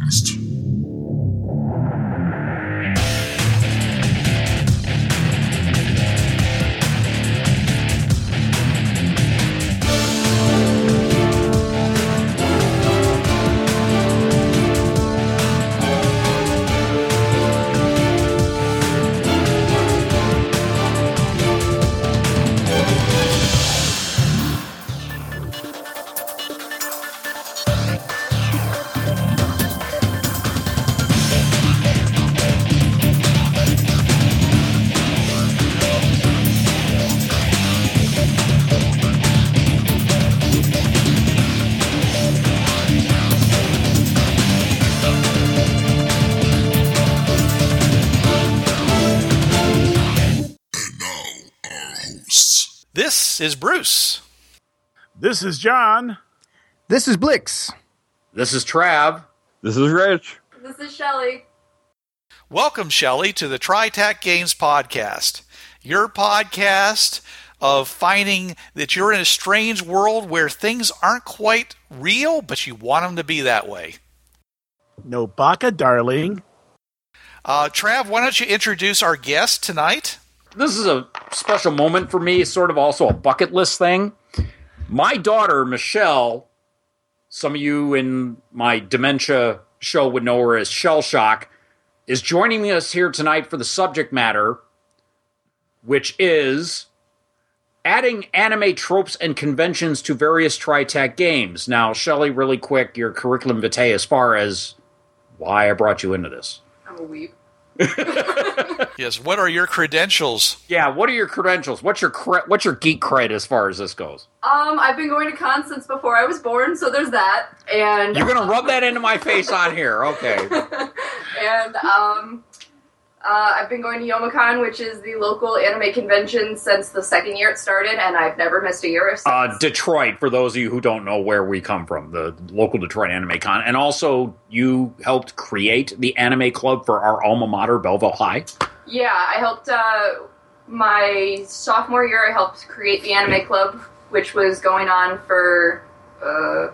Podcast. This is Bruce. This is John. This is Blix. This is Trav. This is Rich. This is Shelly. Welcome, Shelley, to the TriTac Games Podcast, your podcast of finding that you're in a strange world where things aren't quite real, but you want them to be that way. No baka, darling. Uh, Trav, why don't you introduce our guest tonight? This is a special moment for me, sort of also a bucket list thing. My daughter, Michelle, some of you in my dementia show would know her as Shell Shock, is joining us here tonight for the subject matter, which is adding anime tropes and conventions to various TriTac games. Now, Shelley, really quick, your curriculum vitae as far as why I brought you into this. I'm a weep. Yes, what are your credentials? Yeah, what are your credentials? What's your cre- what's your geek cred as far as this goes? Um, I've been going to con since before I was born, so there's that. And You're gonna rub that into my face on here, okay? and um, uh, I've been going to Youmacon, which is the local anime convention since the second year it started, and I've never missed a year. Since. Uh, Detroit, for those of you who don't know where we come from, the local Detroit Anime Con, and also you helped create the anime club for our alma mater, Belleville High. Yeah, I helped. Uh, my sophomore year, I helped create the anime club, which was going on for uh,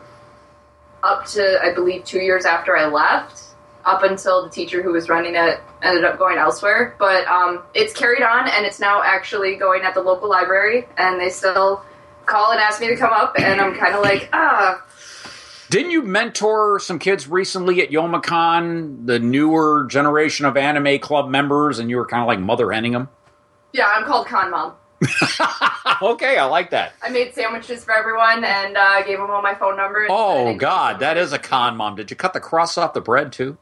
up to I believe two years after I left. Up until the teacher who was running it ended up going elsewhere, but um, it's carried on and it's now actually going at the local library, and they still call and ask me to come up, and I'm kind of like, ah, Didn't you mentor some kids recently at Youmacon, the newer generation of anime club members, and you were kind of like mother henning them? yeah, I'm called Con Mom. okay, I like that. I made sandwiches for everyone and uh, gave them all my phone number. Oh God, that is a con mom. Did you cut the crust off the bread too?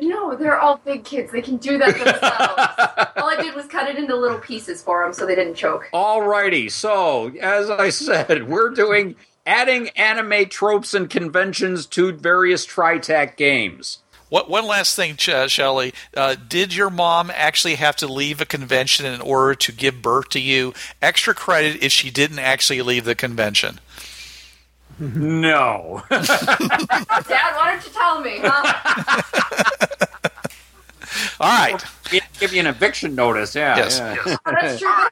No, they're all big kids. They can do that themselves. all I did was cut it into little pieces for them so they didn't choke. Alrighty, so as I said, we're doing adding anime tropes and conventions to various TriTac games. What one last thing, Ch- Shelley? Uh, did your mom actually have to leave a convention in order to give birth to you? Extra credit if she didn't actually leave the convention. No. Dad, why don't you tell me? Huh? All right. Give you an eviction notice, yeah. Yes. yeah. Oh, that's true. I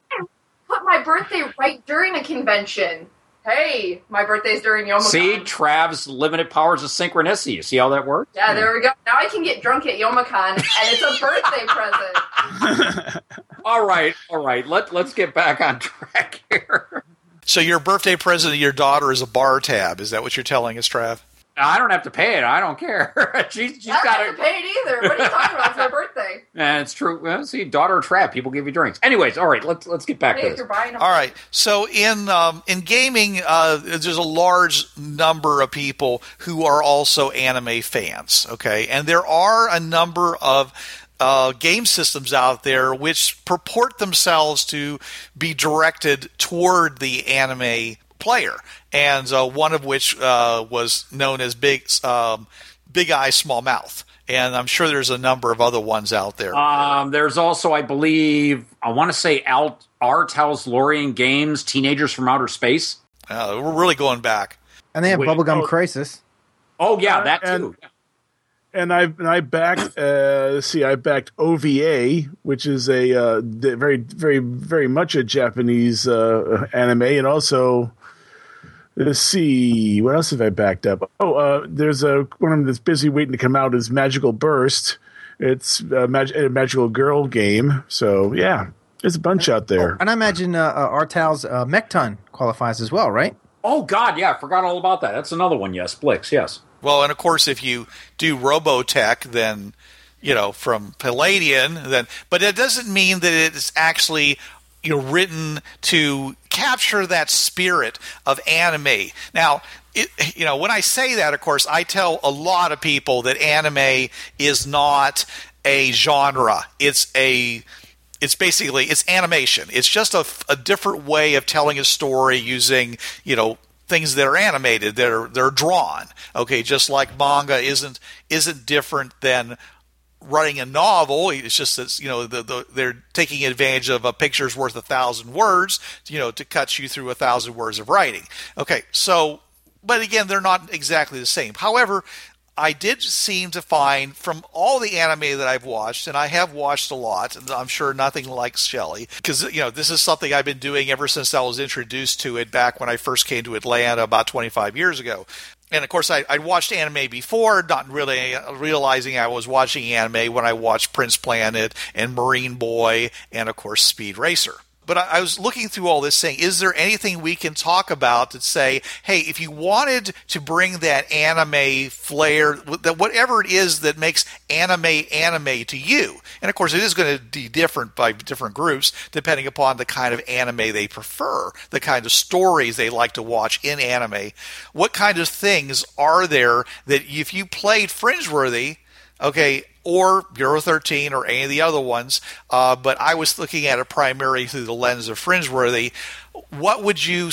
put my birthday right during a convention. Hey, my birthday's during Youmacon. See, Trav's limited powers of synchronicity. You see how that works? Yeah, there we go. Now I can get drunk at Youmacon, and it's a birthday present. All right, all right. Let let's get back on track here. So your birthday present to your daughter is a bar tab. Is that what you're telling us, Trav? I don't have to pay it. I don't care. she's she's I got to pay it either. What are you talking about? It's my birthday. Yeah, it's true. Well, see, daughter trap. People give you drinks. Anyways, all right. Let's let's get back Hey, to if this. you're buying. All right. So in um, in gaming, uh, there's a large number of people who are also anime fans. Okay, and there are a number of uh, game systems out there which purport themselves to be directed toward the anime player, and uh, one of which uh, was known as Big um, Big Eye Small Mouth. And I'm sure there's a number of other ones out there. Um, there's also, I believe, I want to say Alt Art House Lorien Games, Teenagers from Outer Space. Uh, we're really going back. And they have Wait, Bubblegum oh. Crisis. Oh yeah, that too. and I and I backed. Uh, see, I backed OVA, which is a uh, very, very, very much a Japanese uh, anime, and also Let's see. What else have I backed up? Oh, uh, there's a one of them that's busy waiting to come out is Magical Burst. It's a, mag- a magical girl game. So yeah, there's a bunch out there. And I imagine uh, uh, Artal's uh, Mekton qualifies as well, right? Oh God, yeah, I forgot all about that. That's another one. Yes, Blix. Yes. Well, and of course, if you do Robotech, then you know from Palladium, then but it doesn't mean that it's actually you know written to capture that spirit of anime. Now, it, you know when I say that, of course, I tell a lot of people that anime is not a genre; it's a it's basically it's animation. It's just a, a different way of telling a story using you know things that are animated that are they're drawn. Okay, just like manga isn't isn't different than writing a novel. It's just that you know the, the, they're taking advantage of a picture's worth a thousand words, you know, to cut you through a thousand words of writing. Okay, so but again, they're not exactly the same. However, I did seem to find from all the anime that I've watched, and I have watched a lot, and I'm sure nothing like Shelley, because you know this is something I've been doing ever since I was introduced to it back when I first came to Atlanta about 25 years ago. And of course, I, I'd watched anime before, not really uh, realizing I was watching anime when I watched Prince Planet and Marine Boy, and of course Speed Racer but I, I, was looking through all this saying, is there anything we can talk about that say, hey, if you wanted to bring that anime flair, that whatever it is that makes anime anime to you, and of course it is going to be different by different groups depending upon the kind of anime they prefer, the kind of stories they like to watch in anime. What kind of things are there that if you played Fringeworthy, okay, or Bureau 13 or any of the other ones, uh, but I was looking at it primarily through the lens of Fringeworthy. What would you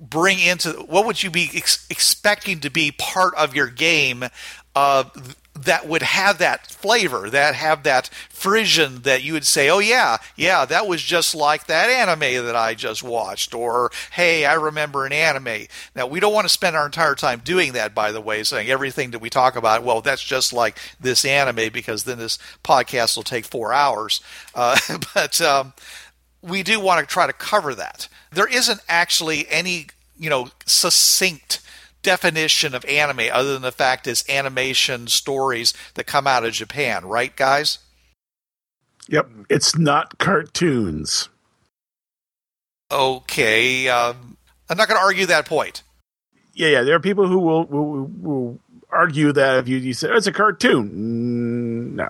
bring into, what would you be ex- expecting to be part of your game uh, that would have that flavor, that have that frisson that you would say, oh yeah, yeah, that was just like that anime that I just watched, or hey, I remember an anime. Now we don't want to spend our entire time doing that, by the way, saying everything that we talk about, well, that's just like this anime, because then this podcast will take four hours. Uh, but um, we do want to try to cover that. There isn't actually any, you know, succinct definition of anime other than the fact it's animation stories that come out of Japan, right, guys? Yep, it's not cartoons. Okay, um, I'm not going to argue that point. Yeah, yeah, there are people who will, will, will argue that if you, you say oh, it's a cartoon, mm, no.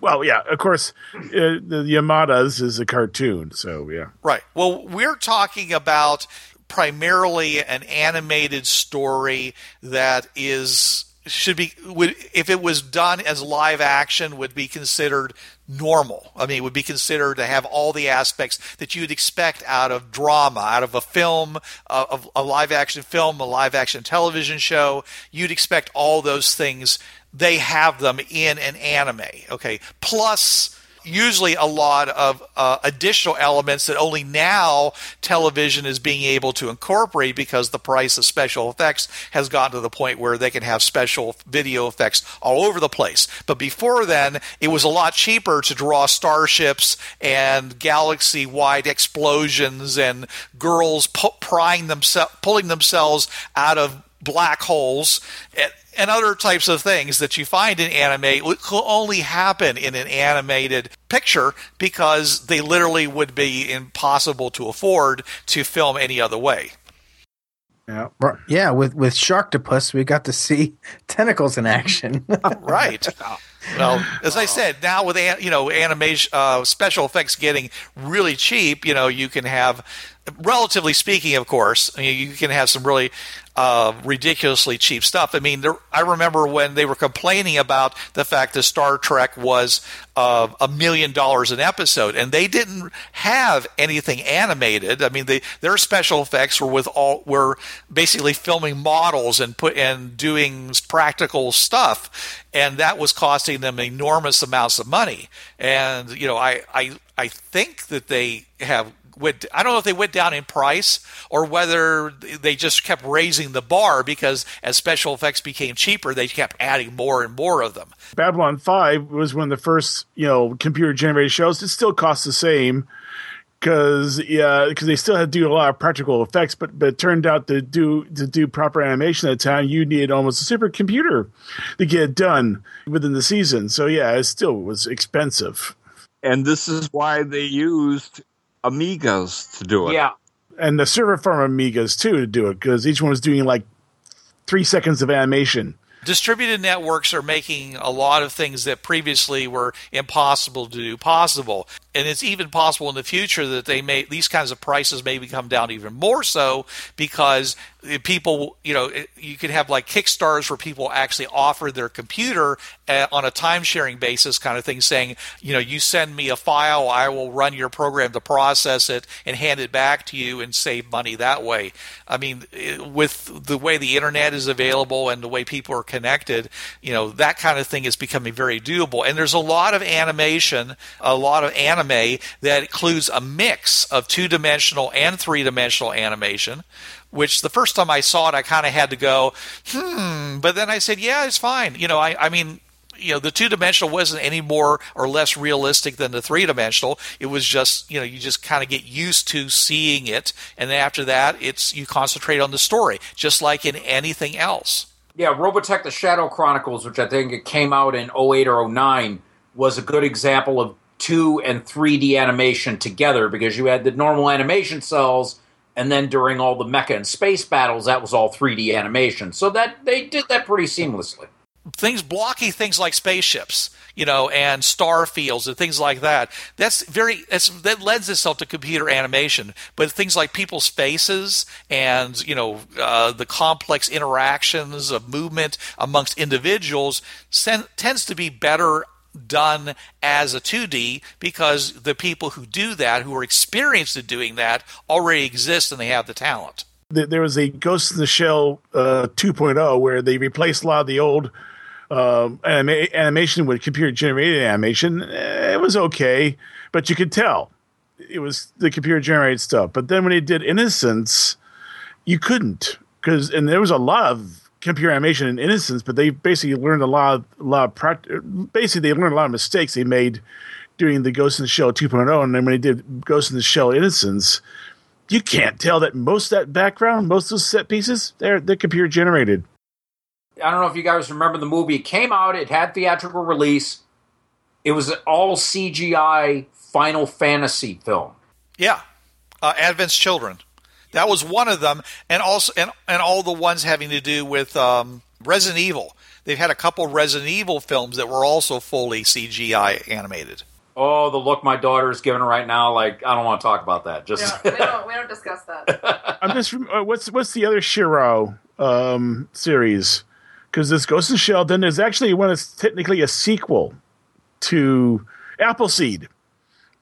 Well, yeah, of course, uh, the Yamadas is a cartoon, so yeah. Right. Well, we're talking about primarily an animated story that is should be would if it was done as live action would be considered normal. I mean, it would be considered to have all the aspects that you'd expect out of drama, out of a film, uh, of a live action film, a live action television show. You'd expect all those things. They have them in an anime. Okay, plus usually a lot of uh, additional elements that only now television is being able to incorporate because the price of special effects has gotten to the point where they can have special video effects all over the place. But before then, it was a lot cheaper to draw starships and galaxy wide explosions and girls pu- prying themselves, pulling themselves out of black holes and other types of things that you find in anime will only happen in an animated picture because they literally would be impossible to afford to film any other way. Yeah, yeah. With with Sharktopus, we got to see tentacles in action. right. Well, as I said, now with you know animation, uh, special effects getting really cheap, you know, you can have, relatively speaking, of course, you can have some really uh, ridiculously cheap stuff. I mean, there, I remember when they were complaining about the fact that Star Trek was uh, a million dollars an episode, and they didn't have anything animated. I mean, they, their special effects were with all were basically filming models and put and doing practical stuff, and that was costing them enormous amounts of money. And you know, I I I think that they have went I don't know if they went down in price or whether they just kept raising the bar because as special effects became cheaper, they kept adding more and more of them. Babylon 5 was one of the first, you know, computer generated shows. It still costs the same. because yeah, because they still had to do a lot of practical effects, but but it turned out to do to do proper animation at the time, you needed almost a supercomputer to get it done within the season. So yeah, it still was expensive. And this is why they used Amigas to do it. Yeah. and the server farm Amigas too to do it because each one was doing like three seconds of animation. Distributed networks are making a lot of things that previously were impossible to do possible. And it's even possible in the future that they may these kinds of prices may come down even more so because people you know you could have like kickstarters where people actually offer their computer uh, on a time sharing basis kind of thing saying you know you send me a file i will run your program to process it and hand it back to you and save money that way. I mean with the way the internet is available and the way people are connected you know that kind of thing is becoming very doable and there's a lot of animation a lot of anime that includes a mix of two-dimensional and three-dimensional animation which the first time I saw it, I kind of had to go, hmm. But then I said, yeah, it's fine. You know, I, I mean, you know, the two dimensional wasn't any more or less realistic than the three dimensional. It was just, you know, you just kind of get used to seeing it, and then after that, it's you concentrate on the story, just like in anything else. Yeah, Robotech The Shadow Chronicles, which I think it came out in 08 or 09, was a good example of 2 and 3D animation together because you had the normal animation cells and then during all the mecha and space battles that was all 3D animation. So that they did that pretty seamlessly. Things blocky things like spaceships you know and star fields and things like that. That's very that's, that lends itself to computer animation but things like people's faces and you know uh, the complex interactions of movement amongst individuals sen- tends to be better done as a 2D because the people who do that who are experienced at doing that already exist and they have the talent. There was a Ghost in the Shell uh, 2.0 where they replaced a lot of the old um, anima- animation with computer generated animation. Eh, It was okay, but you could tell it was the computer generated stuff. But then when they did Innocence, you couldn't because and there was a lot of computer animation in Innocence, but they basically learned a lot of a lot of pract- basically they learned a lot of mistakes they made doing the Ghost in the Shell 2.0, and then when they did Ghost in the Shell Innocence, you can't tell that most that background, most of those set pieces, they're they're computer generated. I don't know if you guys remember the movie. It came out, it had theatrical release. It was an all CGI Final Fantasy film. Yeah, uh, Advent's Children. That was one of them, and also and and all the ones having to do with um, Resident Evil. They've had a couple Resident Evil films that were also fully CGI animated. Oh, the look my daughter is giving right now, like I don't want to talk about that. Just Yeah, we don't we don't discuss that. I'm just uh, what's what's the other Shirow um, series? Because this Ghost in the Shell, then there's actually one that's technically a sequel to Appleseed,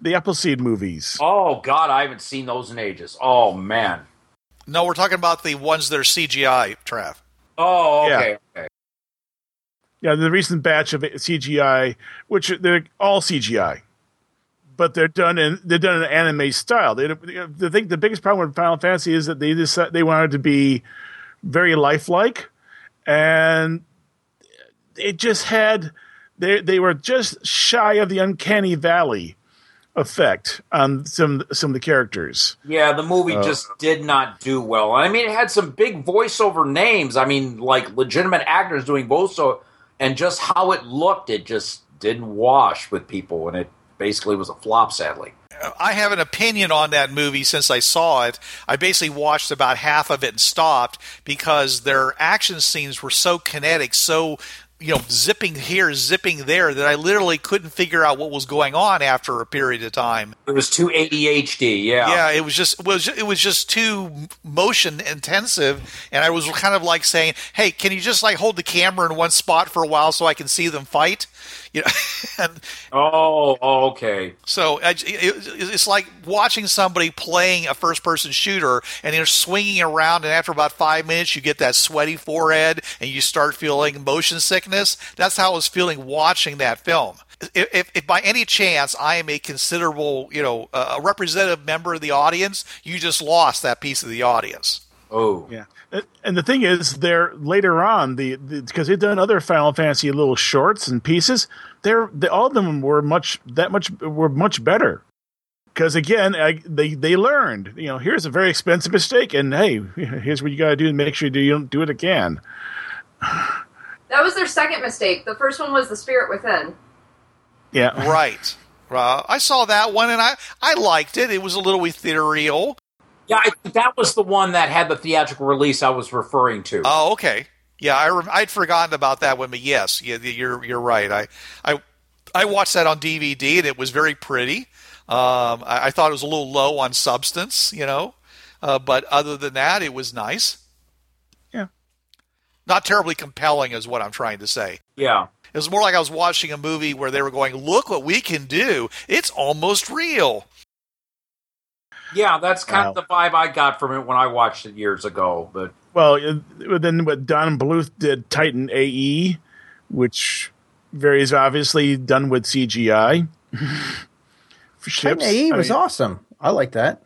the Appleseed movies. Oh God, I haven't seen those in ages. Oh man. No, we're talking about the ones that are CGI, Trav. Oh, Yeah. okay, okay. Yeah, the recent batch of CGI, which they're all CGI, but they're done in they're done in anime style. They, the thing, the biggest problem with Final Fantasy is that they just they wanted to be very lifelike, and it just had they they were just shy of the uncanny valley effect on some some of the characters. Yeah, the movie uh, just did not do well. I mean, it had some big voiceover names. I mean, like legitimate actors doing voiceover, and just how it looked, it just didn't wash with people, and it basically was a flop. Sadly. I have an opinion on that movie since I saw it. I basically watched about half of it and stopped because their action scenes were so kinetic, so you know, zipping here, zipping there, that I literally couldn't figure out what was going on after a period of time. It was too ADHD. Yeah. Yeah, it was just it was it was just too motion intensive, and I was kind of like saying, "Hey, can you just like hold the camera in one spot for a while so I can see them fight?" You know, and oh, oh, okay. so I- it, it's like watching somebody playing a first-person shooter, and they're swinging around, and after about five minutes, you get that sweaty forehead, and you start feeling motion sickness. That's how I was feeling watching that film. If, if, if by any chance I am a considerable, you know, a representative member of the audience, you just lost that piece of the audience. Oh. Yeah, And- and the thing is, they're later on the because they've done other Final Fantasy little shorts and pieces. They're they, all of them were much that much were much better. because again, I, they they learned. You know, here's a very expensive mistake, and hey, here's what you got to do to make sure you don't do it again. That was their second mistake. The first one was the spirit within. Yeah, Right. Uh, I saw that one and I, I liked it. It was a little ethereal. Yeah, I, that was the one that had the theatrical release I was referring to. Oh, okay. Yeah, I rem- I'd forgotten about that one, but yes, yeah, you're you're right. I I I watched that on DVD and it was very pretty. Um, I, I thought it was a little low on substance, you know, uh, but other than that, it was nice. Yeah. Not terribly compelling, is what I'm trying to say. yeah. It was more like I was watching a movie where they were going, "Look what we can do! It's almost real." Yeah, that's kind Wow. of the vibe I got from it when I watched it years ago. But Well, uh, then what Don Bluth did Titan AE, which very is obviously done with CGI. For Titan. AE I was mean- awesome. I like that.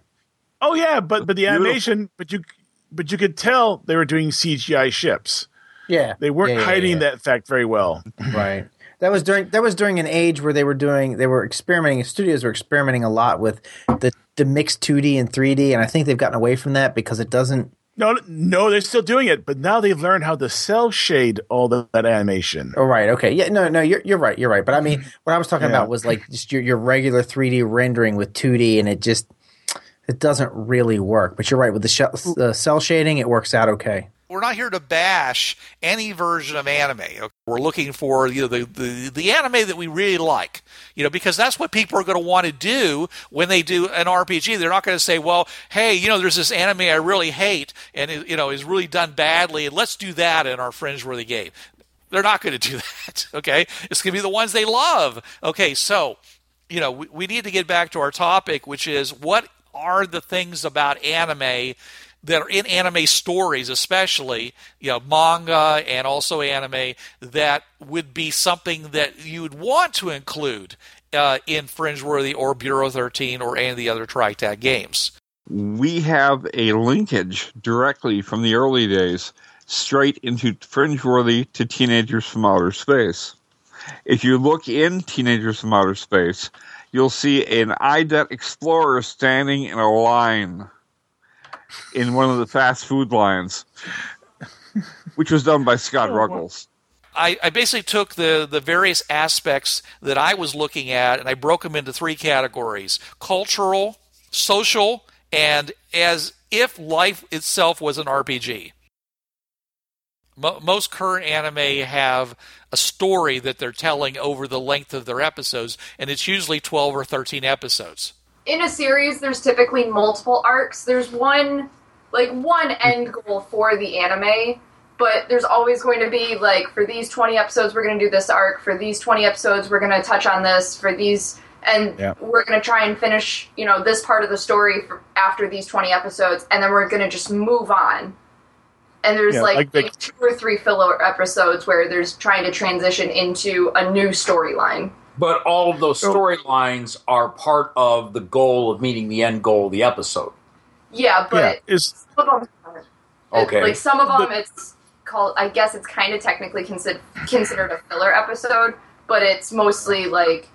Oh yeah, but but the Beautiful. animation, but you but you could tell they were doing CGI ships. Yeah, They weren't Yeah, yeah, hiding yeah. that fact very well. right. That was during that was during an age where they were doing they were experimenting. Studios were experimenting a lot with the the mixed two D and three D, and I think they've gotten away from that because it doesn't. No, no, they're still doing it, but now they've learned how to cell shade all the, that animation. Oh right, okay, yeah, no, no, you're you're right, you're right. But I mean, what I was talking Yeah. about was like just your your regular three D rendering with two D, and it just it doesn't really work. But you're right with the sh- uh, cell shading, it works out okay. We're not here to bash any version of anime. okay? We're looking for you know the, the the anime that we really like, you know, because that's what people are going to want to do when they do an RPG. They're not going to say, "Well, hey, you know, there's this anime I really hate, and it, you know, is really done badly, and let's do that in our fringe-worthy game." They're not going to do that. Okay, it's going to be the ones they love. Okay, so you know, we, we need to get back to our topic, which is what are the things about anime that are in anime stories, especially, you know, manga and also anime, that would be something that you would want to include uh, in Fringeworthy or Bureau 13 or any of the other TriTac games. we have a linkage directly from the early days straight into Fringeworthy to Teenagers from Outer Space. If you look in Teenagers from Outer Space, you'll see an IDET Explorer standing in a line in one of the fast food lines, which was done by Scott oh, Ruggles. I, I basically took the, the various aspects that I was looking at and I broke them into three categories cultural, social, and as if life itself was an RPG. Mo- most current anime have a story that they're telling over the length of their episodes, and it's usually 12 or 13 episodes. In a series there's typically multiple arcs. There's one like one end goal for the anime but there's always going to be like for these 20 episodes we're going to do this arc for these 20 episodes we're going to touch on this for these and Yeah. we're going to try and finish you know this part of the story after these 20 episodes and then we're going to just move on. And there's Yeah, like, like the- two or three filler episodes where there's trying to transition into a new storyline but all of those storylines are part of the goal of meeting the end goal of the episode. yeah but yeah, is some of them. Okay. Like some of them, The- it's called. I guess it's kind of technically considered considered a filler episode, but it's mostly like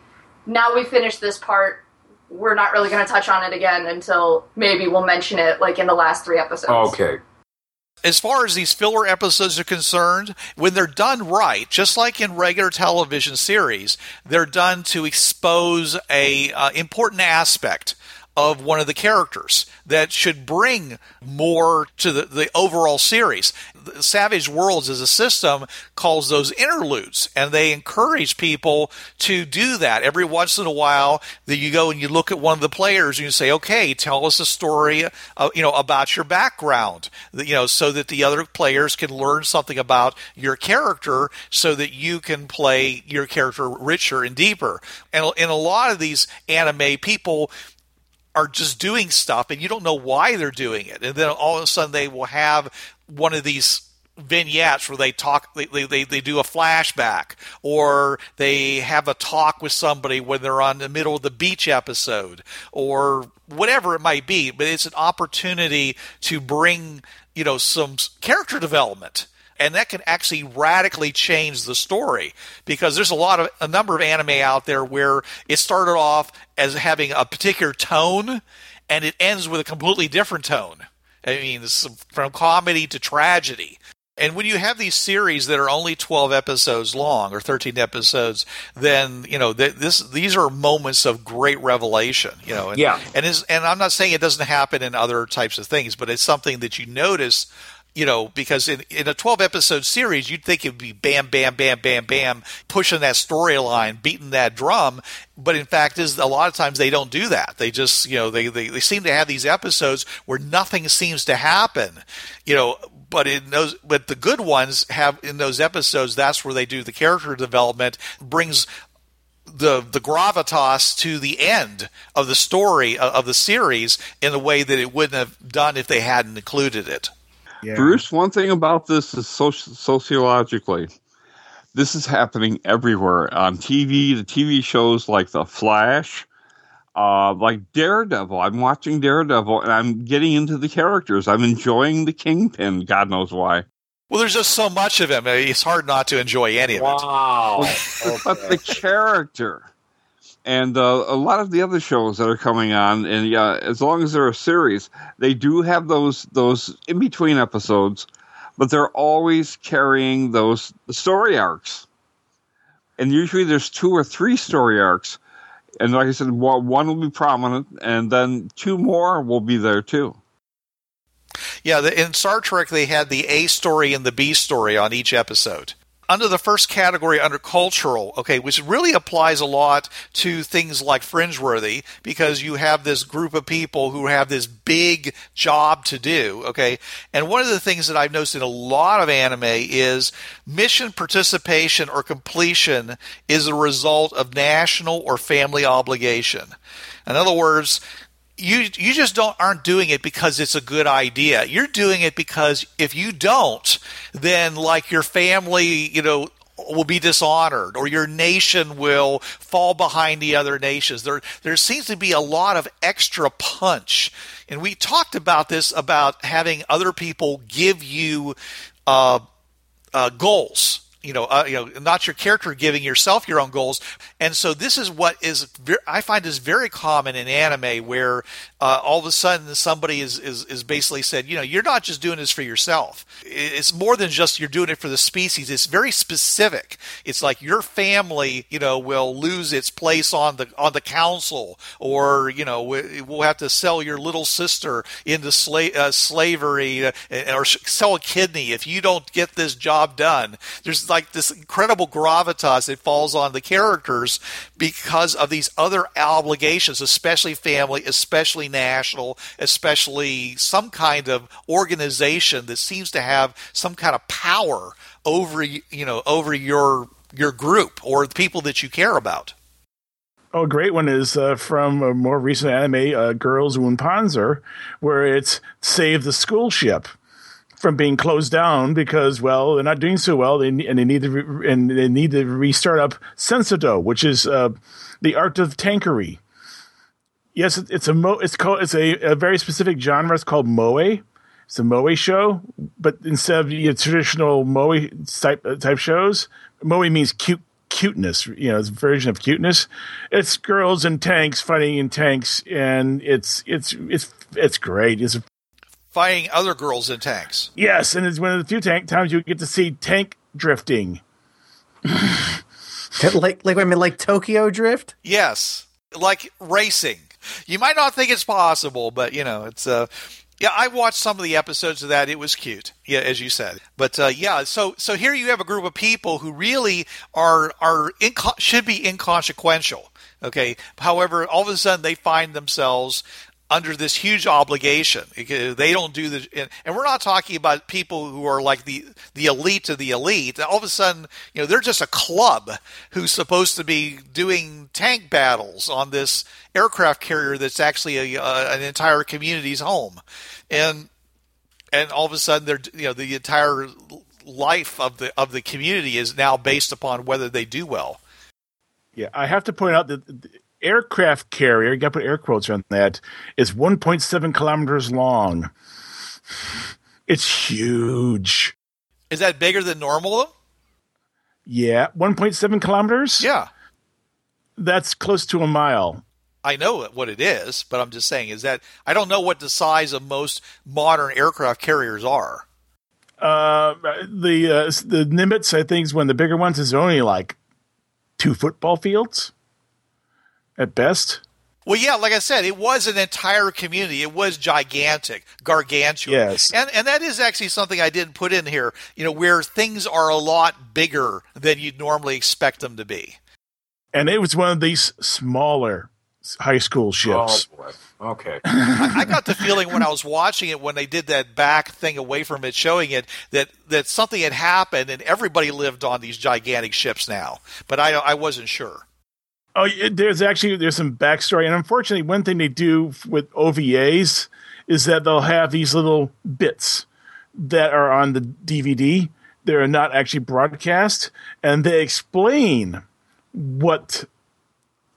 now we finished this part. We're not really going to touch on it again until maybe we'll mention it like in the last three episodes. Okay. As far as these filler episodes are concerned, when they're done right, just like in regular television series, they're done to expose a uh, important aspect of one of the characters that should bring more to the, the overall series. The Savage Worlds as a system calls those interludes, and they encourage people to do that. Every once in a while, that you go and you look at one of the players and you say, "Okay, tell us a story, uh, you know, about your background, you know, so that the other players can learn something about your character, so that you can play your character richer and deeper." And in a lot of these anime, people are just doing stuff and you don't know why they're doing it. And then all of a sudden they will have one of these vignettes where they talk they, they, they, do a flashback or they have a talk with somebody when they're on the middle of the beach episode or whatever it might be but it's an opportunity to bring you know some character development and that can actually radically change the story because there's a lot of a number of anime out there where it started off as having a particular tone and it ends with a completely different tone. I mean, from comedy to tragedy. And when you have these series that are only 12 episodes long or 13 episodes, then, you know, th- this these are moments of great revelation, you know. And, Yeah. And is and I'm not saying it doesn't happen in other types of things, but it's something that you notice you know, because in, in a 12 episode series, you'd think it'd be bam, bam, bam, bam, bam, pushing that storyline, beating that drum. But in fact, is a lot of times they don't do that. They just, you know, they, they, they seem to have these episodes where nothing seems to happen, you know, but in those, but the good ones have in those episodes, that's where they do the character development, brings the the gravitas to the end of the story of, of the series in a way that it wouldn't have done if they hadn't included it. Yeah. Bruce, one thing about this is soci- sociologically, this is happening everywhere on TV. The TV shows like The Flash, uh, like Daredevil. I'm watching Daredevil and I'm getting into the characters. I'm enjoying the Kingpin. God knows why. Well, there's just so much of him. It's hard not to enjoy any of it. Wow. but the character and uh, a lot of the other shows that are coming on and as long as they're a series they do have those those in between episodes but they're always carrying those story arcs. And usually there's two or three story arcs. And like i said one will be prominent and then two more will be there too. Yeah, in Star Trek, they had the A story and the B story on each episode. Under the first category, under cultural, okay, which really applies a lot to things like Fringeworthy, because you have this group of people who have this big job to do, okay? And one of the things that I've noticed in a lot of anime is mission participation or completion is a result of national or family obligation. In other words, you you just don't aren't doing it because it's a good idea. You're doing it because if you don't, then like your family, you know, will be dishonored or your nation will fall behind the other nations. There there seems to be a lot of extra punch. And we talked about this about having other people give you uh, uh, goals. You know, uh, you know, not your character giving yourself your own goals, and so this is what is I find is very common in anime, where uh, all of a sudden somebody is, is is basically said, you know, you're not just doing this for yourself. It's more than just you're doing it for the species. It's very specific. It's like your family, you know, will lose its place on the on the council, or you know, we- we'll have to sell your little sister into sla- uh, slavery, uh, or sell a kidney if you don't get this job done. There's like this incredible gravitas that falls on the characters because of these other obligations, especially family, especially national, especially some kind of organization that seems to have some kind of power over you know over your your group or the people that you care about. Oh, a great one is uh, from a more recent anime, uh, Girls und Panzer, where it's save the school ship from being closed down because, well, they're not doing so well, they, and they need to re- and they need to restart up Sensha-dō, which is uh, the art of tankery. Yes, it's a mo- it's called it's a, a very specific genre. It's called moe. It's a moe show, but instead of your traditional moe type type shows, moe means cute cuteness. You know, it's a version of cuteness. It's girls in tanks fighting in tanks, and it's it's it's it's great. It's Fighting other girls in tanks. yes, and it's one of the few tank times you get to see tank drifting. like like I mean like Tokyo Drift. Yes, like racing. You might not think it's possible, but you know, it's uh yeah, I watched some of the episodes of that. It was cute, yeah, as you said. But uh, yeah, so so here you have a group of people who really are are inco- should be inconsequential. Okay, however, all of a sudden they find themselves under this huge obligation. They don't do the, and we're not talking about people who are like the the elite of the elite. All of a sudden, you know, they're just a club who's supposed to be doing tank battles on this aircraft carrier that's actually a, uh, an entire community's home, and and all of a sudden, they're you know the entire life of the of the community is now based upon whether they do well. Yeah, I have to point out that aircraft carrier, you got to put air quotes on that, is 1.7 kilometers long. It's huge. Is that bigger than normal? Yeah, 1.7 kilometers. Yeah. that's close to a mile. I know what it is, but I'm just saying is that I don't know what the size of most modern aircraft carriers are. Uh, the uh, the Nimitz, I think, is one of the bigger ones. Is only like two football fields at best. Well, yeah, like I said, it was an entire community. It was gigantic, gargantuan. Yes. And and that is actually something I didn't put in here, you know, where things are a lot bigger than you'd normally expect them to be. And it was one of these smaller high school ships. Oh boy. Okay. I, I got the feeling when I was watching it when they did that back thing away from it showing it that that something had happened and everybody lived on these gigantic ships now. But I I wasn't sure. Oh, there's actually there's some backstory, and unfortunately, one thing they do with OVAs is that they'll have these little bits that are on the DVD. They're not actually broadcast, and they explain what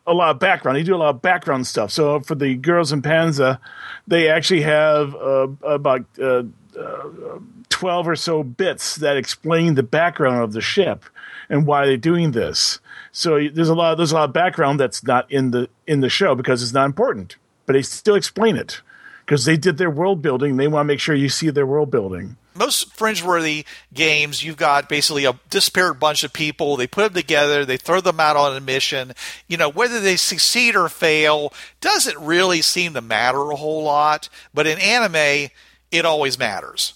a lot of background. They do a lot of background stuff. So for the girls und Panzer, they actually have uh, about uh, uh, twelve or so bits that explain the background of the ship and why they're doing this. So there's a lot there's a lot of background that's not in the in the show because it's not important, but they still explain it because they did their world building. They want to make sure you see their world building. most fringe-worthy games, you've got basically a disparate bunch of people. They put them together. They throw them out on a mission. You know, whether they succeed or fail doesn't really seem to matter a whole lot. But in anime, it always matters.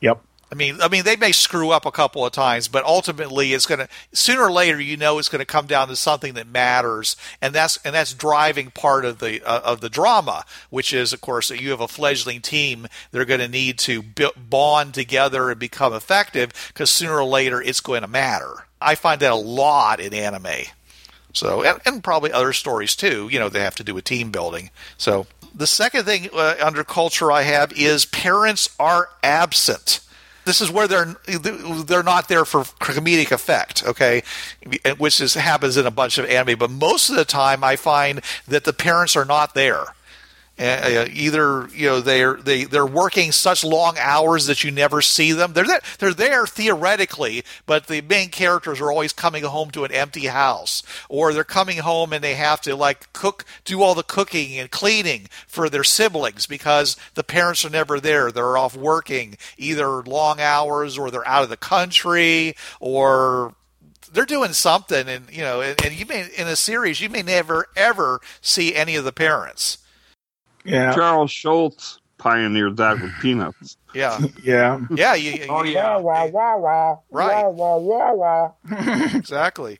Yep. I mean, I mean, they may screw up a couple of times, but ultimately, it's going to sooner or later, you know, it's going to come down to something that matters, and that's and that's driving part of the uh, of the drama, which is, of course, that you have a fledgling team. They're going to need to bond together and become effective because sooner or later, it's going to matter. I find that a lot in anime. So, and, and probably other stories too, you know, they have to do with team building. So, the second thing uh, under culture I have is parents are absent. This is where they're they're not there for comedic effect, okay, which is happens in a bunch of anime. But most of the time, I find that the parents are not there. Uh, either you know they're they they're working such long hours that you never see them. They're there, they're there theoretically, but the main characters are always coming home to an empty house, or they're coming home and they have to like cook, do all the cooking and cleaning for their siblings because the parents are never there. They're off working either long hours or they're out of the country or they're doing something and you know and, and you may in a series you may never ever see any of the parents Yeah. Charles Schulz pioneered that with Peanuts. yeah Yeah. yeah you, you- Oh yeah. right exactly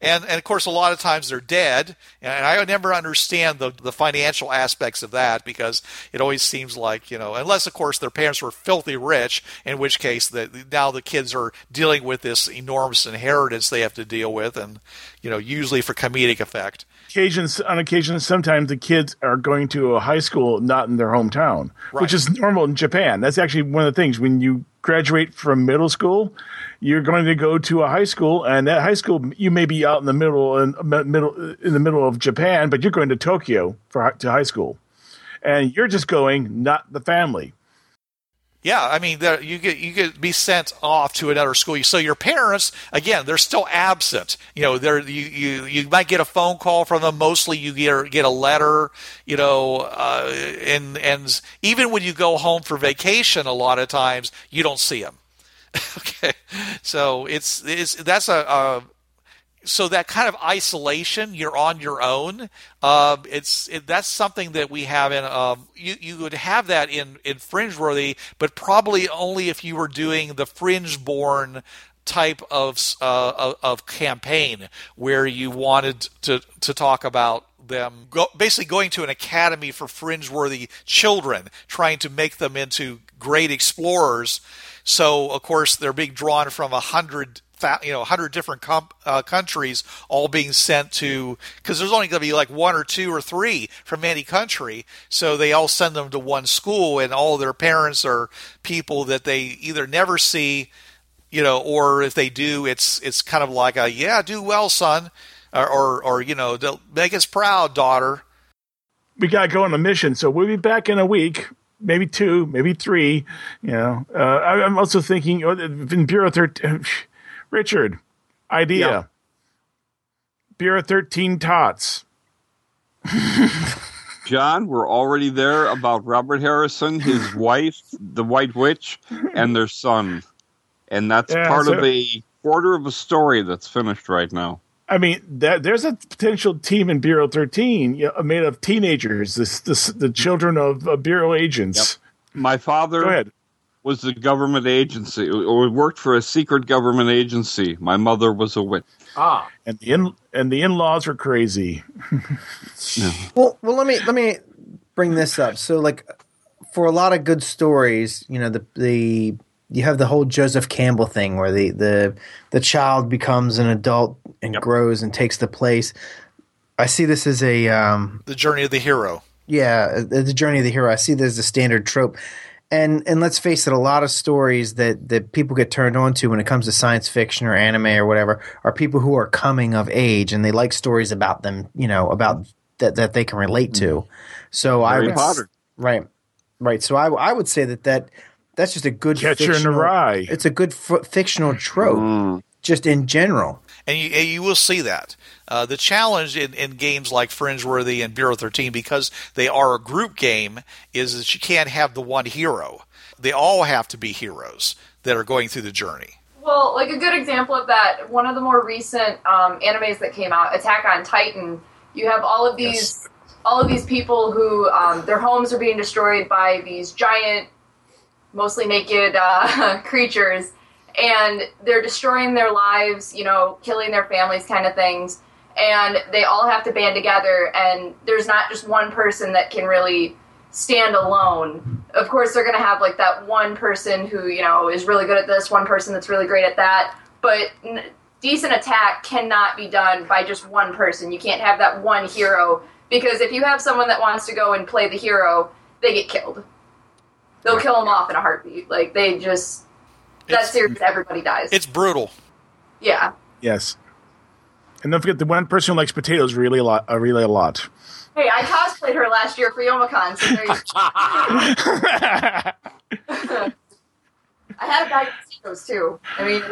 and and of course a lot of times they're dead and i never understand the the financial aspects of that because it always seems like you know unless of course their parents were filthy rich in which case that now the kids are dealing with this enormous inheritance they have to deal with and you know usually for comedic effect Occasions on occasion, sometimes the kids are going to a high school not in their hometown, Right. which is normal in Japan. That's actually one of the things when you graduate from middle school, you're going to go to a high school, and that high school you may be out in the middle in uh, middle uh, in the middle of Japan, but you're going to Tokyo for to high school, and you're just going, not the family. Yeah, I mean, you get you get be sent off to another school. So your parents, again, they're still absent. You know, they're you you, you might get a phone call from them. Mostly, you get get a letter. You know, uh, and and even when you go home for vacation, a lot of times you don't see them. okay, so it's it's that's a. a so that kind of isolation, you're on your own. Uh, it's it, that's something that we have in. Um, you you would have that in in Fringeworthy, but probably only if you were doing the Fringe-born type of uh, of, of campaign where you wanted to to talk about them go, basically going to an academy for fringe-worthy children, trying to make them into great explorers. So of course they're being drawn from a hundred you know 100 different uh, countries all being sent to because there's only going to be like one or two or three from any country so they all send them to one school and all their parents are people that they either never see you know or if they do it's it's kind of like a yeah do well son or or, or you know make us proud daughter We got to go on a mission, so we'll be back in a week. maybe two, maybe three. You know, uh, I, I'm also thinking uh, in Bureau thirteen. Richard, idea. Yeah. Bureau thirteen tots. John, we're already there about Robert Harrison, his wife, the White Witch, and their son. And that's Yeah, part so- of a quarter of a story that's finished right now. I mean, that there's a potential team in Bureau 13 you know, made of teenagers, this, this, the children of uh, Bureau agents. My father Go ahead. Was the government agency, or worked for a secret government agency. My mother was a witch. Ah, And the in and the in laws are crazy. Well, well, let me let me bring this up. So, like, for a lot of good stories, you know, the the you have the whole Joseph Campbell thing where the the the child becomes an adult and grows and takes the place. I see this as a um, The journey of the hero. yeah, the journey of the hero. I see this as a standard trope. And and let's face it, a lot of stories that, that people get turned on to when it comes to science fiction or anime or whatever are people who are coming of age and they like stories about them, you know, about that, that they can relate to. So I would Potter. right, right. So I, I would say that, that that's just a good Catcher in the fictional- Rye. It's a good f- fictional trope, Mm. just in general. and you, and you will see that. Uh, the challenge in, in games like Fringeworthy and Bureau 13, because they are a group game, is that you can't have the one hero. They all have to be heroes that are going through the journey. Well, like a good example of that, one of the more recent um, animes that came out, Attack on Titan. You have all of these, all of these people who um, their homes are being destroyed by these giant, mostly naked uh, creatures, and they're destroying their lives. You know, killing their families, kind of things. And they all have to band together, and there's not just one person that can really stand alone. Of course, they're going to have like that one person who you know is really good at this, one person that's really great at that. But n- decent attack cannot be done by just one person. You can't have that one hero because if you have someone that wants to go and play the hero, they get killed. They'll kill them off in a heartbeat. Like they just that It's- serious. Everybody dies. It's brutal. yeah. Yes. And don't forget the one person who likes potatoes really a lot. Uh, really a lot. Hey, I cosplayed her last year for Yomicon, so there you I had a bag of potatoes too. I mean,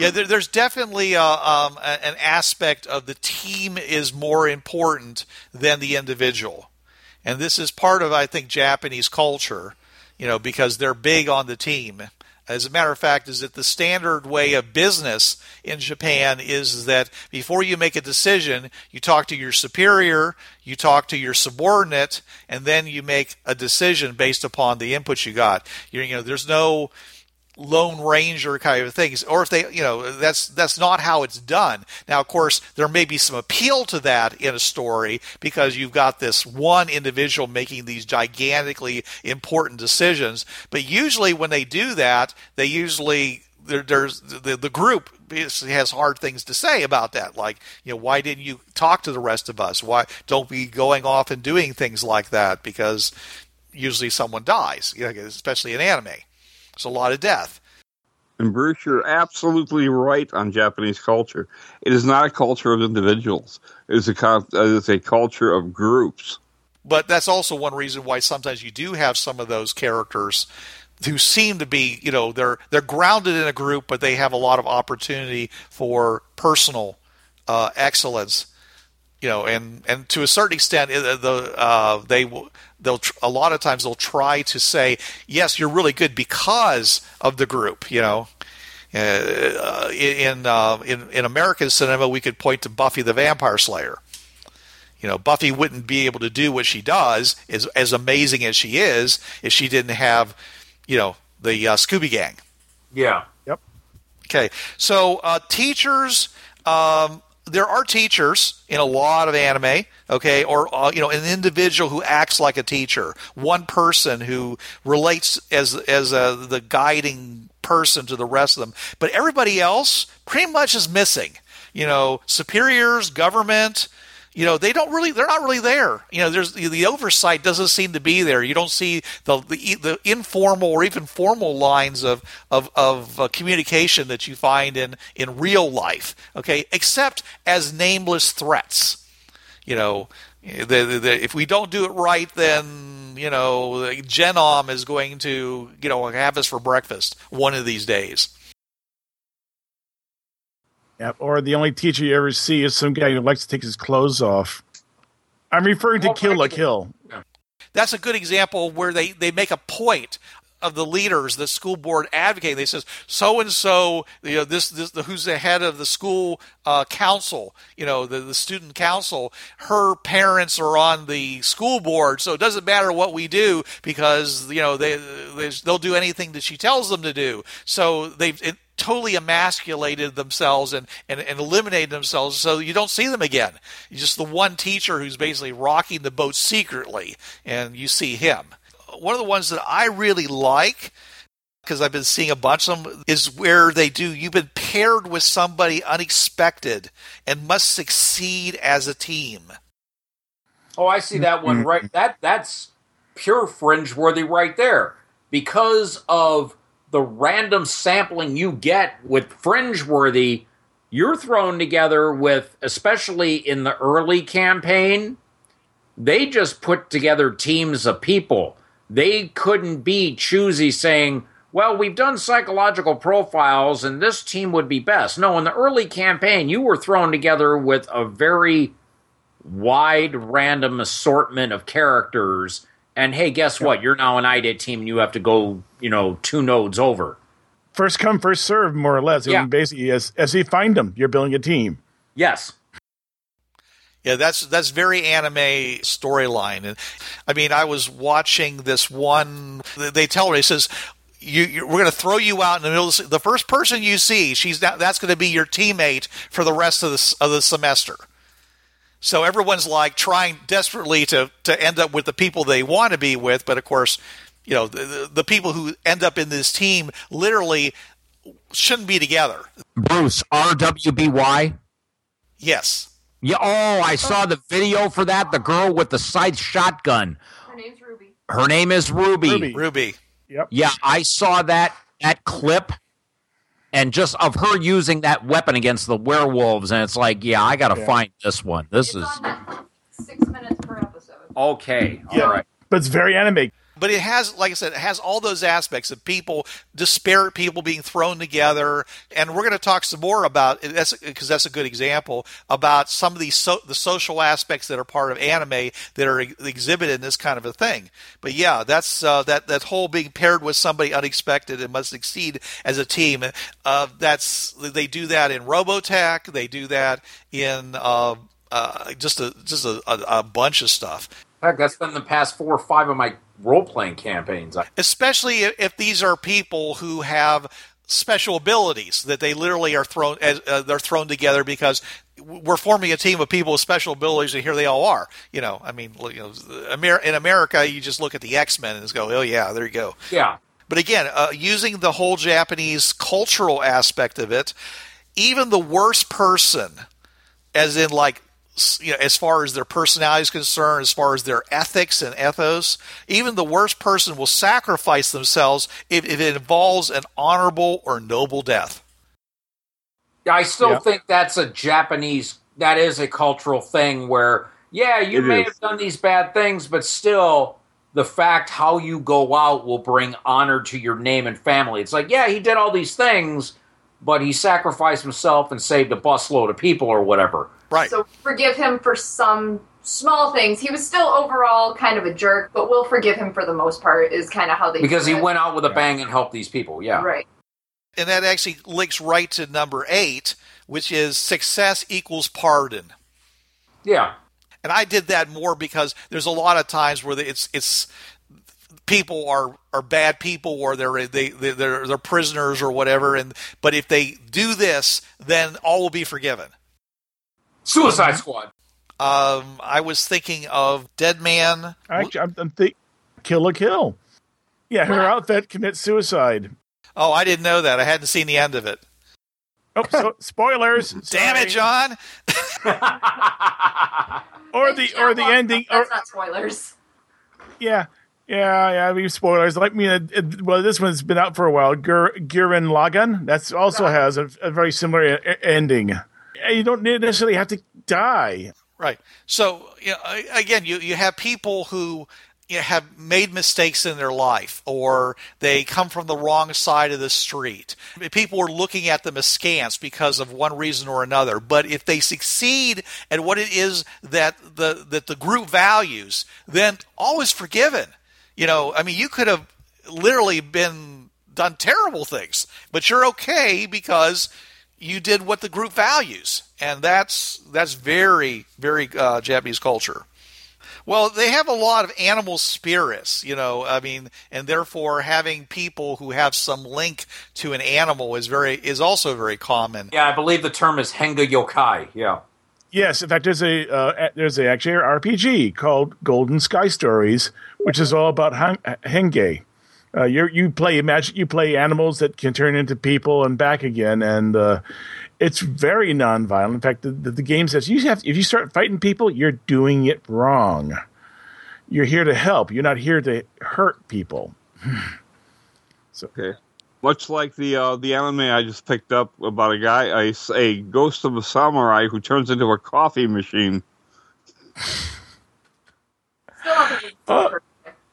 Yeah, there, there's definitely uh, um, a- an aspect of the team is more important than the individual, and this is part of I think Japanese culture, you know, because they're big on the team. As a matter of fact, is that the standard way of business in Japan is that before you make a decision, you talk to your superior, you talk to your subordinate, and then you make a decision based upon the inputs you got. You, you know, there's no lone ranger kind of things or if they you know that's that's not how it's done. Now of course there may be some appeal to that in a story because you've got this one individual making these gigantically important decisions but usually when they do that they usually there, there's the, the group has hard things to say about that like you know why didn't you talk to the rest of us? Why don't be going off and doing things like that? Because usually someone dies especially in anime it's a lot of death. And Bruce, you're absolutely right on Japanese culture. It is not a culture of individuals. It is a con- it is a culture of groups. But that's also one reason why sometimes you do have some of those characters who seem to be, you know, they're they're grounded in a group, but they have a lot of opportunity for personal uh, excellence. You know, and and to a certain extent, uh, the uh, they will they'll tr- a lot of times they'll try to say, yes, you're really good because of the group. You know, uh, in uh, in in American cinema, we could point to Buffy the Vampire Slayer. You know, Buffy wouldn't be able to do what she does, as as amazing as she is, if she didn't have, you know, the uh, Scooby Gang. yeah. Yep. Okay, so uh, teachers, um, there are teachers in a lot of anime. Okay, or uh, you know, an individual who acts like a teacher, one person who relates as as uh, the guiding person to the rest of them. But everybody else pretty much is missing. You know, superiors, government. You know, they don't really, they're not really there. You know, there's the oversight doesn't seem to be there. You don't see the the, the informal or even formal lines of of, of uh, communication that you find in in real life. Okay, except as nameless threats. You know, The, the, the, if we don't do it right, then you know Genom is going to you know have us for breakfast one of these days. Yeah, or the only teacher you ever see is some guy who likes to take his clothes off. I'm referring to Well, Kill la Kill. That's a good example where they, they make a point of the leaders, the school board advocate. They says so and so, you know, this this the, who's the head of the school uh, council, you know, the the student council. Her parents are on the school board, so it doesn't matter what we do because you know they, they they'll do anything that she tells them to do. So they've it, totally emasculated themselves and, and, and eliminated themselves so you don't see them again. You're just the one teacher who's basically rocking the boat secretly, and you see him. One of the ones that I really like, because I've been seeing a bunch of them, is where they do you've been paired with somebody unexpected and must succeed as a team. Oh, I see that one mm-hmm. right. That that's pure Fringeworthy right there because of the random sampling you get with Fringeworthy. You're thrown together with, especially in the early campaign, they just put together teams of people. They couldn't be choosy saying, well, we've done psychological profiles and this team would be best. No, in the early campaign, you were thrown together with a very wide random assortment of characters and hey guess what you're now an idit team and you have to go you know two nodes over First come, first serve, more or less. Yeah. And basically, as as you find them, you're building a team. yes Yeah, that's that's very anime storyline, and I mean, I was watching this one. They tell her, he says, you, you, "We're going to throw you out in the middle. Of the, the first person you see, she's that, that's going to be your teammate for the rest of the of the semester." So everyone's like trying desperately to to end up with the people they want to be with, but of course, you know, the, the, the people who end up in this team literally shouldn't be together. Bruce RWBY. Yes. Yeah. Oh, I saw the video for that. The girl with the side shotgun. Her name's Ruby. Her name is Ruby. Ruby. Ruby. Yep. Yeah, I saw that that clip, and just of her using that weapon against the werewolves, and it's like, yeah, I got to Yeah. find this one. This It's is on Six minutes per episode. okay Yeah. all right But it's very anime. But it has like i said it has all those aspects of people disparate people being thrown together and we're going to talk some more about that's because that's a good example about some of these so, the social aspects that are part of anime that are exhibited in this kind of a thing. But yeah that's uh, that that whole being paired with somebody unexpected and must succeed as a team uh, that's they do that in robotech they do that in uh, uh, just a just a, a, a bunch of stuff Heck, that's been the past four or five of my role-playing campaigns. Especially if, these are people who have special abilities that they literally are thrown as uh, they're thrown together because we're forming a team of people with special abilities and here they all are you know? I mean you know in america you just look at the x-men and just go oh yeah there you go. Yeah. But again uh, using the whole japanese cultural aspect of it even the worst person as in like you know, as far as their personality is concerned, as far as their ethics and ethos, even the worst person will sacrifice themselves if, if it involves an honorable or noble death. I still Yeah. think that's a Japanese. That is a cultural thing where, yeah, you It may is. have done these bad things, but still, the fact how you go out will bring honor to your name and family. It's like, yeah, he did all these things, but he sacrificed himself and saved a busload of people or whatever. Right. So forgive him for some small things. He was still overall kind of a jerk, but we'll forgive him for the most part. Is kind of how they Because he it. went out with a bang and helped these people. Yeah. right. and that actually links right to number eight, which is success equals pardon. Yeah. and I did that more because there's a lot of times where it's it's people are are bad people or they're they they're they're prisoners or whatever and but if they do this then all will be forgiven. Suicide Squad. Um, I was thinking of Dead Man. Actually, I'm, I'm think Kill la Kill. Yeah, her outfit commits suicide. Oh, I didn't know that. I hadn't seen the end of it. Oh, so, spoilers! Damn it, John! Or the or the ending. Or, That's not spoilers. yeah, yeah, yeah. I mean, spoilers. Like me, uh, it- well, this one's been out for a while. Gur, Gurren Lagann. That's also Right. has a, a very similar ending. Yeah, You don't necessarily have to die. Right. So you know, again, you you have people who you know, have made mistakes in their life, or they come from the wrong side of the street. People are looking at them askance because of one reason or another. But if they succeed at what it is that the that the group values, then all is forgiven. You know, I mean, you could have literally been done terrible things, but you're okay because you did what the group values, and that's that's very very uh, Japanese culture. Well, they have a lot of animal spirits, you know. I mean, and therefore having people who have some link to an animal is very is also very common. Yeah, I believe the term is Henge Yokai. Yeah. Yes, in fact, there's a uh, there's a actually an RPG called Golden Sky Stories, which is all about henge. Uh, you you play imagine you play animals that can turn into people and back again, and uh, it's very nonviolent. In fact, the, the, the game says you have if you start fighting people, you're doing it wrong. You're here to help. You're not here to hurt people. so Okay. Much like the uh, the anime I just picked up about a guy, a, a ghost of a samurai who turns into a coffee machine. Still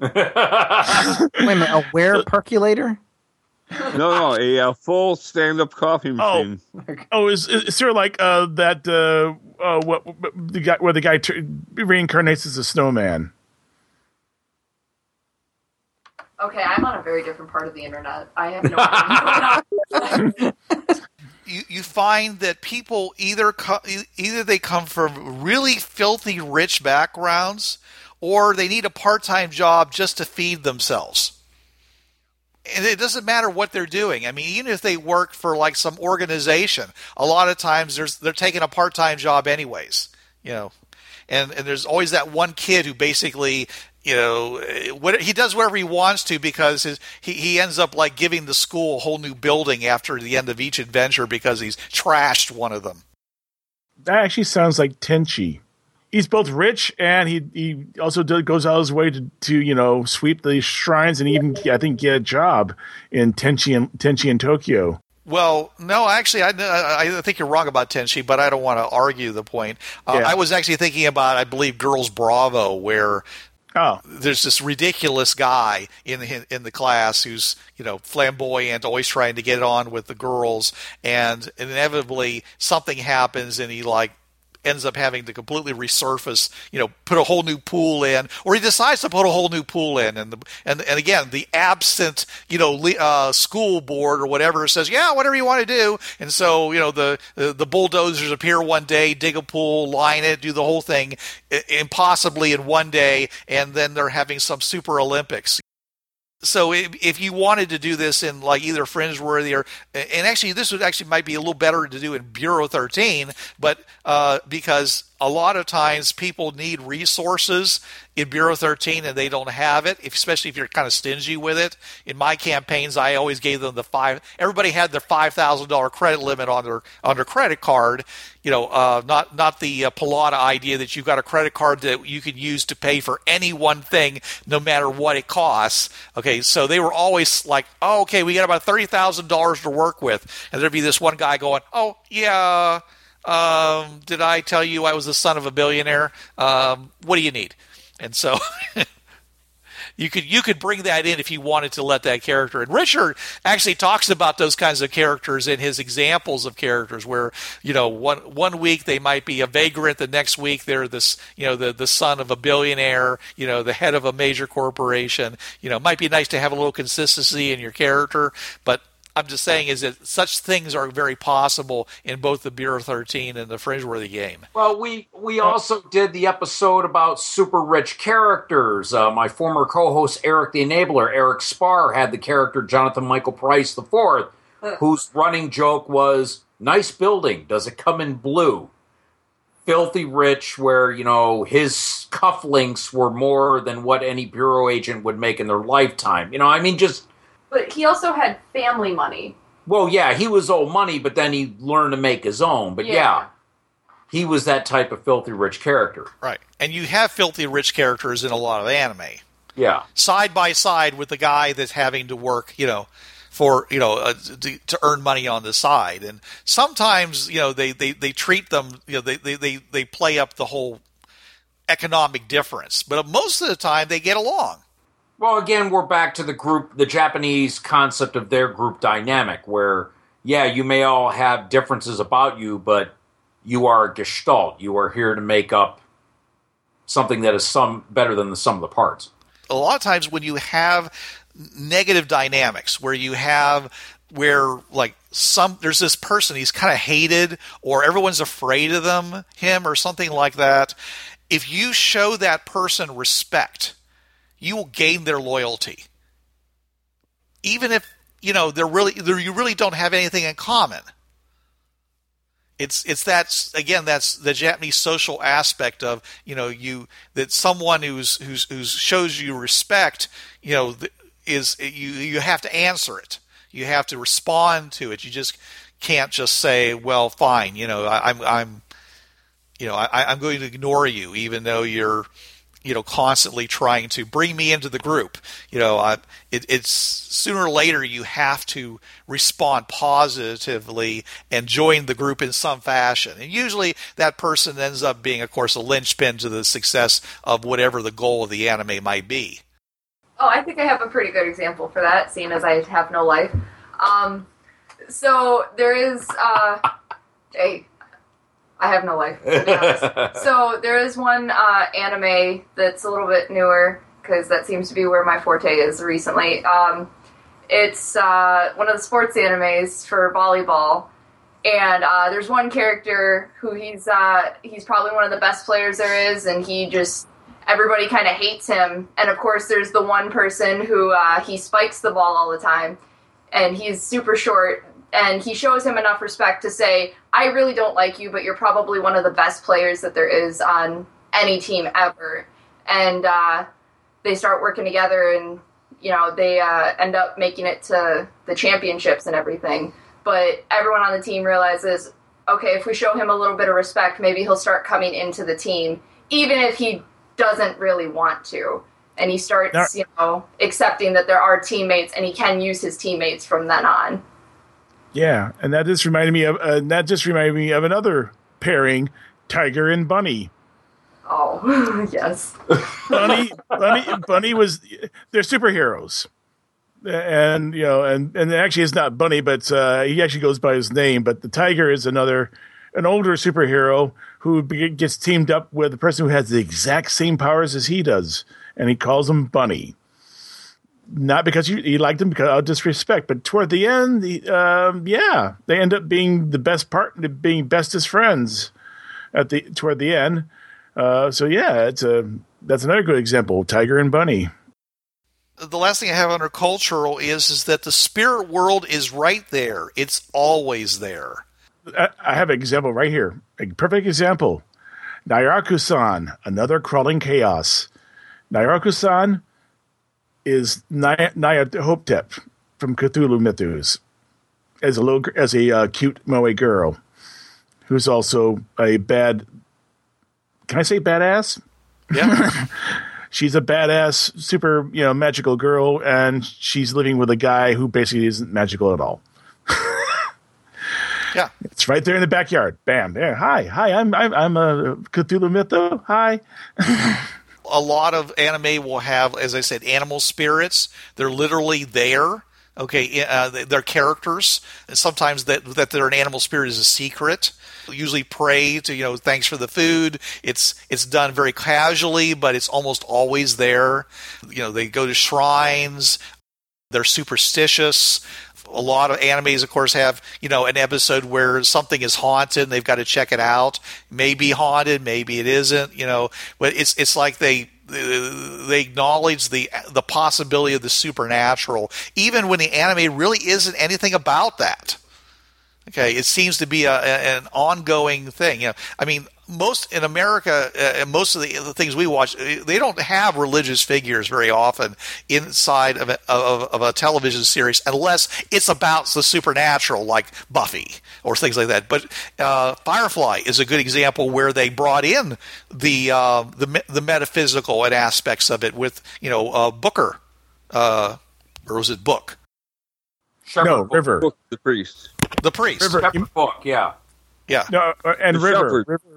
don't think it's super. Wait a minute, a where percolator? No, no, a, uh full stand-up coffee machine. Oh, oh is is there like uh, that uh, uh, what the guy where the guy tur reincarnates as a snowman? Okay, I'm on a very different part of the internet. I have no idea what's going on. you, you find that people either co- either they come from really filthy rich backgrounds or they need a part-time job just to feed themselves and it doesn't matter what they're doing i mean even if they work for like some organization a lot of times there's they're taking a part-time job anyways you know and and there's always that one kid who basically you know what he does whatever he wants to because his, he he ends up like giving the school a whole new building after the end of each adventure because he's trashed one of them. That actually sounds like Tenchi. He's both rich and he he also goes out of his way to, to you know sweep the shrines and even I think get a job in Tenchi and Tenchi in Tokyo. Well, no, actually, I, I I think you're wrong about Tenchi, but I don't want to argue the point. Uh, Yeah. I was actually thinking about, I believe, Girls Bravo, where Oh, there's this ridiculous guy in the, in the class who's you know flamboyant, always trying to get on with the girls, and inevitably something happens, and he like ends up having to completely resurface, you know, put a whole new pool in, or he decides to put a whole new pool in, and the and and again the absent, you know, uh, school board or whatever says, yeah, whatever you want to do, and so you know the the, the bulldozers appear one day, dig a pool, line it, do the whole thing, impossibly in one day, and then they're having some super Olympics so if, if you wanted to do this in like either Fringeworthy or and actually this would actually might be a little better to do in Bureau 13 but uh, because a lot of times people need resources in Bureau 13 and they don't have it especially if you're kind of stingy with it. In my campaigns I always gave them the five everybody had their $5,000 credit limit on their on their credit card you know uh, not not the uh, Pilata idea that you've got a credit card that you can use to pay for any one thing no matter what it costs. Okay so they were always like oh okay we got about $30,000 to work with. And there'd be this one guy going oh yeah um, did I tell you I was the son of a billionaire? Um, what do you need? And so you could you could bring that in if you wanted to let that character. And Richard actually talks about those kinds of characters in his examples of characters, where you know one one week they might be a vagrant, the next week they're this you know the the son of a billionaire, you know the head of a major corporation. You know, it might be nice to have a little consistency in your character, but I'm just saying is that such things are very possible in both the Bureau 13 and the Fringeworthy game. Well, we we also did the episode about super rich characters. Uh, my former co-host Eric the Enabler, Eric Spar, had the character Jonathan Michael Price the Fourth, whose running joke was "Nice building. Does it come in blue?" Filthy rich, where you know his cufflinks were more than what any bureau agent would make in their lifetime. You know, I mean, just But he also had family money. well, yeah, he was old money, but then he learned to make his own. But Yeah. yeah, he was that type of filthy rich character. Right. And you have filthy rich characters in a lot of anime. Yeah. Side by side with the guy that's having to work, you know, for you know uh, to, to earn money on the side. And sometimes you know they they, they treat them you know they, they they they play up the whole economic difference, but most of the time they get along. Well, again, we're back to the group, the Japanese concept of their group dynamic, where yeah, you may all have differences about you, but you are a gestalt. You are here to make up something that is some better than the sum of the parts. A lot of times when you have negative dynamics where you have where like some there's this person he's kind of hated or everyone's afraid of them him or something like that if you show that person respect you will gain their loyalty. Even if you know they're really they're, you really don't have anything in common. It's it's that again that's the Japanese social aspect of you know you that someone who's who's who's shows you respect you know is you you have to answer it. You have to respond to it. You just can't just say well fine you know I, I'm I'm you know I, I'm going to ignore you even though you're you know, constantly trying to bring me into the group. You know, uh, it, it's sooner or later you have to respond positively and join the group in some fashion. And usually that person ends up being, of course, a linchpin to the success of whatever the goal of the anime might be. Oh, I think I have a pretty good example for that, seeing as I have no life. Um, so there is uh, a I have no life. so there is one uh, anime that's a little bit newer because that seems to be where my forte is recently. Um, it's uh, one of the sports animes for volleyball, and uh, there's one character who he's uh, he's probably one of the best players there is, and he just everybody kind of hates him. And of course, there's the one person who uh, he spikes the ball all the time, and he's super short and he shows him enough respect to say, I really don't like you, but you're probably one of the best players that there is on any team ever. And uh, they start working together, and you know they uh, end up making it to the championships and everything. But everyone on the team realizes, okay, if we show him a little bit of respect, maybe he'll start coming into the team, even if he doesn't really want to. And he starts, you know, accepting that there are teammates, and he can use his teammates from then on. Yeah, and that just reminded me of uh, that just reminded me of another pairing, Tiger and Bunny. Oh yes, Bunny, Bunny, Bunny was they're superheroes, and you know, and and actually it's not Bunny, but uh, he actually goes by his name. But the Tiger is another, an older superhero who gets teamed up with a person who has the exact same powers as he does, and he calls him Bunny not because you, you liked them because of disrespect, but toward the end, the, um, yeah, they end up being the best part, being bestest friends at the toward the end. Uh, so yeah, it's a that's another good example. Tiger and Bunny. The last thing I have under cultural is is that the spirit world is right there. It's always there. I, I have an example right here. A perfect example. Nyaruko-san, another crawling chaos. Nyaruko-san is Hoptep from Cthulhu Mythos as a little as a uh, cute moe girl who's also a bad. Can I say badass? Yeah. she's a badass, super you know magical girl, and she's living with a guy who basically isn't magical at all. yeah, it's right there in the backyard. Bam! There. Hi, hi. I'm I'm, I'm a Cthulhu Mytho. Hi. a lot of anime will have, as I said, animal spirits. They're literally there. Okay, uh, they're characters. And sometimes that that they're an animal spirit is a secret. Usually pray to you know thanks for the food. It's it's done very casually, but it's almost always there. You know they go to shrines. They're superstitious a lot of animes, of course, have you know an episode where something is haunted and they've got to check it out. Maybe haunted, maybe it isn't. You know, but it's it's like they they acknowledge the the possibility of the supernatural, even when the anime really isn't anything about that. Okay, it seems to be a, an ongoing thing. You know, I mean, most in America, uh, most of the, the, things we watch, uh, they don't have religious figures very often inside of a, of, of a, television series, unless it's about the supernatural, like Buffy or things like that. But uh, Firefly is a good example where they brought in the uh, the, the metaphysical and aspects of it with you know uh, Booker, uh, or was it Book? Shepherd no. River. Book the priest. The priest. River. Shepherd book, yeah. Yeah. No, uh, and The River. Shepherd. River.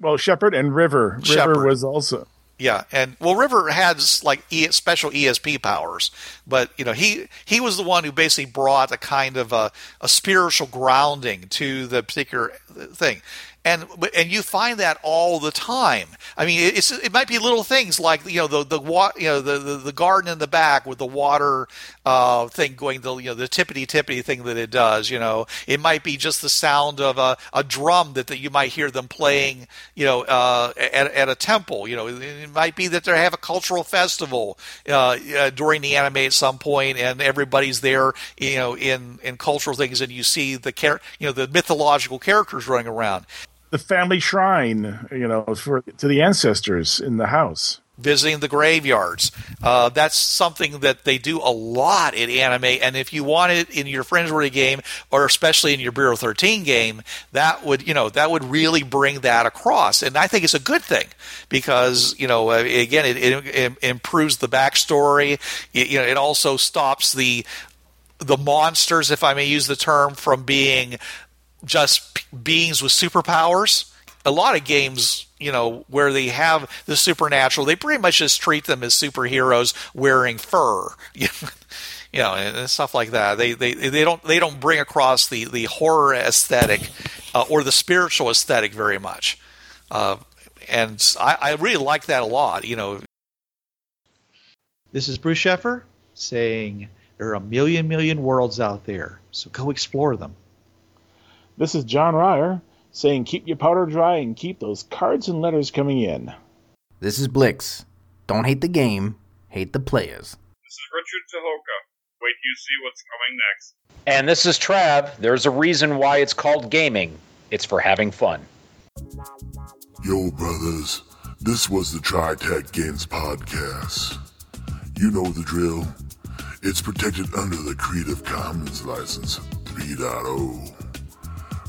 Well, Shepherd and River. River Shepherd. was also. Yeah, and well, River has like e- special ESP powers, but you know he he was the one who basically brought a kind of a, a spiritual grounding to the particular thing, and and you find that all the time. I mean, it's it might be little things like you know the the you know the, the, the garden in the back with the water uh, thing going the you know the tippity tippity thing that it does. You know, it might be just the sound of a, a drum that, that you might hear them playing. You know, uh, at at a temple. You know, it might be that they have a cultural festival uh, uh, during the anime at some point, and everybody's there. You know, in in cultural things, and you see the char- you know the mythological characters running around. The family shrine, you know, for to the ancestors in the house. Visiting the graveyards. Uh, that's something that they do a lot in anime, and if you want it in your Fringeworthy game, or especially in your Bureau 13 game, that would you know that would really bring that across, and I think it's a good thing because you know uh, again it, it, it improves the backstory. It, you know, it also stops the the monsters, if I may use the term, from being just beings with superpowers. A lot of games, you know, where they have the supernatural, they pretty much just treat them as superheroes wearing fur, you know, and and stuff like that. They they they don't they don't bring across the the horror aesthetic uh, or the spiritual aesthetic very much. Uh, and I, I really like that a lot. You know, This is Bruce Sheffer saying there are a million, million worlds out there, so go explore them. This is John Ryer saying, "Keep your powder dry and keep those cards and letters coming in." This is Blix. Don't hate the game, hate the players. This is Richard Tucholka. Wait till you see what's coming next. And this is Trav. There's a reason why it's called gaming. It's for having fun. Yo, brothers, this was the TriTac Games Podcast. You know the drill. It's protected under the Creative Commons License 3.0.